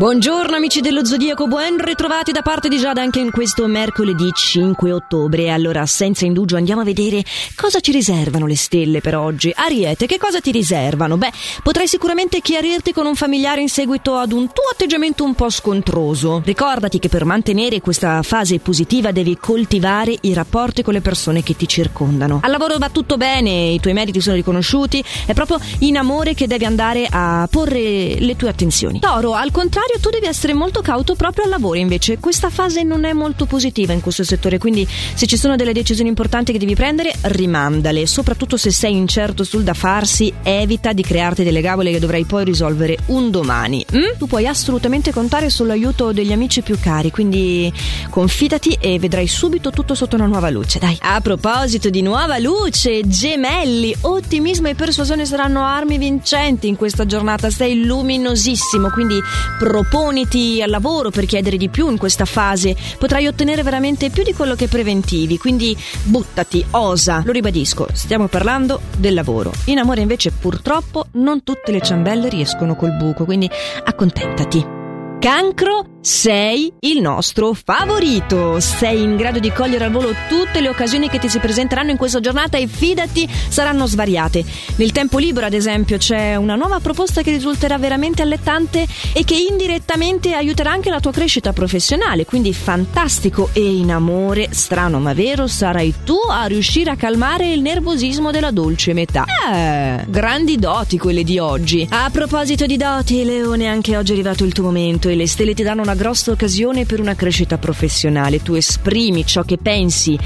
Buongiorno amici dello Zodiaco, ben ritrovati da parte di Giada anche in questo mercoledì 5 ottobre. Allora, senza indugio andiamo a vedere cosa ci riservano le stelle per oggi. Ariete, che cosa ti riservano? Beh, potrai sicuramente chiarirti con un familiare in seguito ad un tuo atteggiamento un po' scontroso. Ricordati che per mantenere questa fase positiva devi coltivare i rapporti con le persone che ti circondano. Al lavoro va tutto bene, i tuoi meriti sono riconosciuti, è proprio in amore che devi andare a porre le tue attenzioni. Toro, al contrario, tu devi essere molto cauto proprio al lavoro, invece questa fase non è molto positiva in questo settore, quindi se ci sono delle decisioni importanti che devi prendere, rimandale, soprattutto se sei incerto sul da farsi, evita di crearti delle gavole che dovrai poi risolvere un domani. Mm? Tu puoi assolutamente contare sull'aiuto degli amici più cari, quindi confidati e vedrai subito tutto sotto una nuova luce, dai. A proposito di nuova luce, gemelli, ottimismo e persuasione saranno armi vincenti in questa giornata, sei luminosissimo, quindi pro proponiti al lavoro per chiedere di più in questa fase, potrai ottenere veramente più di quello che preventivi, quindi buttati, osa. Lo ribadisco, stiamo parlando del lavoro. In amore invece purtroppo non tutte le ciambelle riescono col buco, quindi accontentati. Cancro, sei il nostro favorito. Sei in grado di cogliere al volo tutte le occasioni che ti si presenteranno in questa giornata e fidati, saranno svariate. Nel tempo libero, ad esempio, c'è una nuova proposta che risulterà veramente allettante e che indirettamente aiuterà anche la tua crescita professionale. Quindi fantastico e in amore, strano ma vero, sarai tu a riuscire a calmare il nervosismo della dolce metà. Eh, grandi doti quelle di oggi. A proposito di doti, Leone, anche oggi è arrivato il tuo momento e le stelle ti danno una grossa occasione per una crescita professionale. Tu esprimi ciò che pensi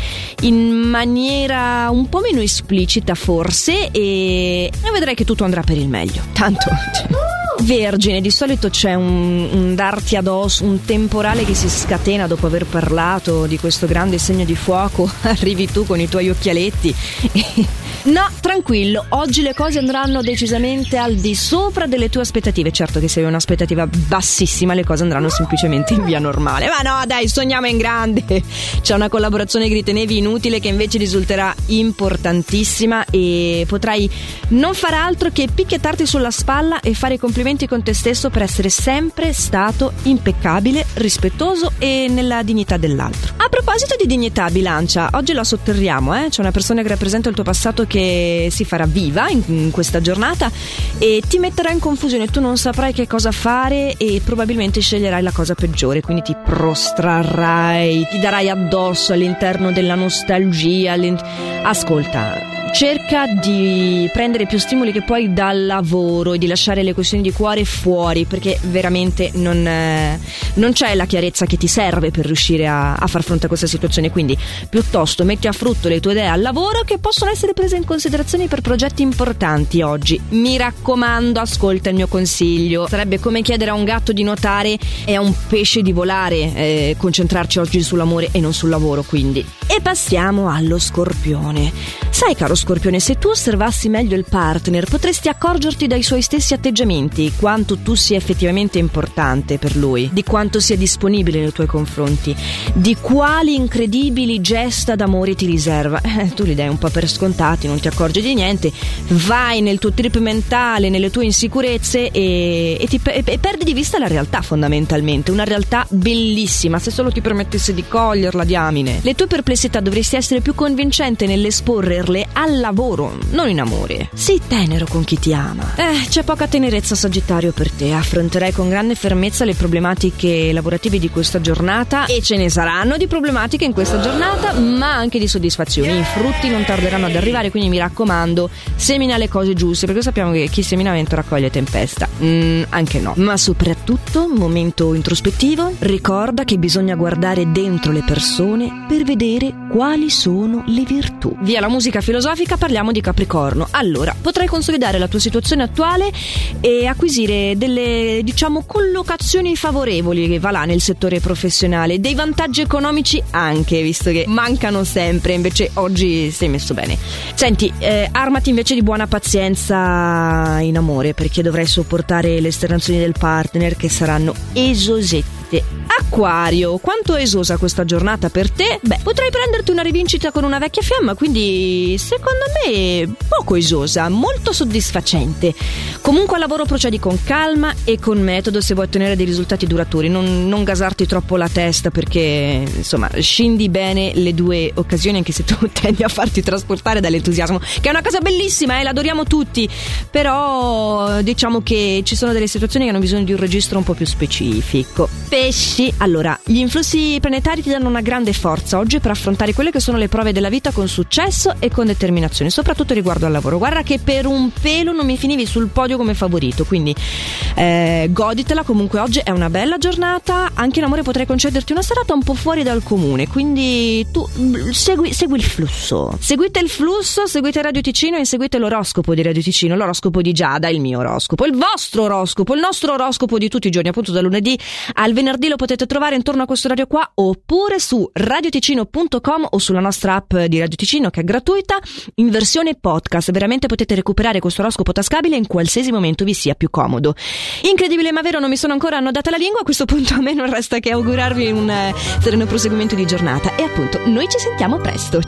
in maniera un po' meno esplicita forse e, vedrai che tutto andrà per il meglio. Tanto... Vergine, di solito c'è un, un, darti addosso, un temporale che si scatena dopo aver parlato di questo grande segno di fuoco. Arrivi tu con i tuoi occhialetti e No, tranquillo, oggi le cose andranno decisamente al di sopra delle tue aspettative. Certo che se hai un'aspettativa bassissima, le cose andranno semplicemente in via normale. Ma no, dai, sogniamo in grande. C'è una collaborazione che ritenevi inutile che invece risulterà importantissima e potrai non fare altro che picchiettarti sulla spalla e fare i complimenti con te stesso per essere sempre stato impeccabile, rispettoso e nella dignità dell'altro. A proposito di dignità, bilancia, oggi la sotterriamo, eh? C'è una persona che rappresenta il tuo passato che che si farà viva in, in questa giornata e ti metterà in confusione, tu non saprai che cosa fare e probabilmente sceglierai la cosa peggiore, quindi ti prostrarrai, ti darai addosso all'interno della nostalgia. Ascolta, cerca di prendere più stimoli che puoi dal lavoro e di lasciare le questioni di cuore fuori perché veramente non, eh, non c'è la chiarezza che ti serve per riuscire a, a, far fronte a questa situazione. Quindi piuttosto metti a frutto le tue idee al lavoro che possono essere prese in considerazione per progetti importanti oggi. Mi raccomando ascolta il mio consiglio. Sarebbe come chiedere a un gatto di nuotare e a un pesce di volare eh, concentrarci oggi sull'amore e non sul lavoro quindi. E passiamo allo scorpione. Sai caro Scorpione, se tu osservassi meglio il partner, potresti accorgerti dai suoi stessi atteggiamenti quanto tu sia effettivamente importante per lui, di quanto sia disponibile nei tuoi confronti, di quali incredibili gesta d'amore ti riserva. Eh, tu li dai un po' per scontati, non ti accorgi di niente, vai nel tuo trip mentale, nelle tue insicurezze e, e, ti, e perdi di vista la realtà fondamentalmente, una realtà bellissima, se solo ti permettesse di coglierla, diamine. Le tue perplessità dovresti essere più convincente nell'esporrerle alla lavoro, non in amore. Sii tenero con chi ti ama. Eh, c'è poca tenerezza Sagittario per te. Affronterai con grande fermezza le problematiche lavorative di questa giornata e ce ne saranno di problematiche in questa giornata, ma anche di soddisfazioni. I frutti non tarderanno ad arrivare, quindi mi raccomando, semina le cose giuste, perché sappiamo che chi semina vento raccoglie tempesta. Mm, anche no. Ma soprattutto, momento introspettivo, ricorda che bisogna guardare dentro le persone per vedere quali sono le virtù. Via la musica filosofica specifica parliamo di Capricorno. Allora, potrai consolidare la tua situazione attuale e acquisire delle, diciamo, collocazioni favorevoli che va là nel settore professionale, dei vantaggi economici anche, visto che mancano sempre, invece oggi sei messo bene. Senti, eh, armati invece di buona pazienza in amore, perché dovrai sopportare le esternazioni del partner che saranno esosetti 7. Acquario, quanto è esosa questa giornata per te? Beh, potrai prenderti una rivincita con una vecchia fiamma, quindi secondo me poco esosa, molto soddisfacente. Comunque al lavoro procedi con calma e con metodo se vuoi ottenere dei risultati duraturi, non, non gasarti troppo la testa perché insomma scendi bene le due occasioni anche se tu tendi a farti trasportare dall'entusiasmo, che è una cosa bellissima, eh, l'adoriamo tutti, però diciamo che ci sono delle situazioni che hanno bisogno di un registro un po' più specifico. Pesci, allora, gli influssi planetari ti danno una grande forza oggi per affrontare quelle che sono le prove della vita con successo e con determinazione, soprattutto riguardo al lavoro. Guarda che per un pelo non mi finivi sul podio come favorito, quindi eh, goditela, comunque oggi è una bella giornata, anche in amore potrei concederti una serata un po' fuori dal comune, quindi tu mm, segui, segui il flusso. Seguite il flusso, seguite Radio Ticino e seguite l'oroscopo di Radio Ticino, l'oroscopo di Giada, il mio oroscopo, il vostro oroscopo, il nostro oroscopo di tutti i giorni, appunto da lunedì al venerdì lo potete trovare intorno a questo radio qua oppure su radioticino.com o sulla nostra app di Radio Ticino che è gratuita in versione podcast. Veramente potete recuperare questo oroscopo tascabile in qualsiasi momento vi sia più comodo. Incredibile ma vero, non mi sono ancora annodata la lingua, a questo punto a me non resta che augurarvi un eh, sereno proseguimento di giornata e appunto noi ci sentiamo presto.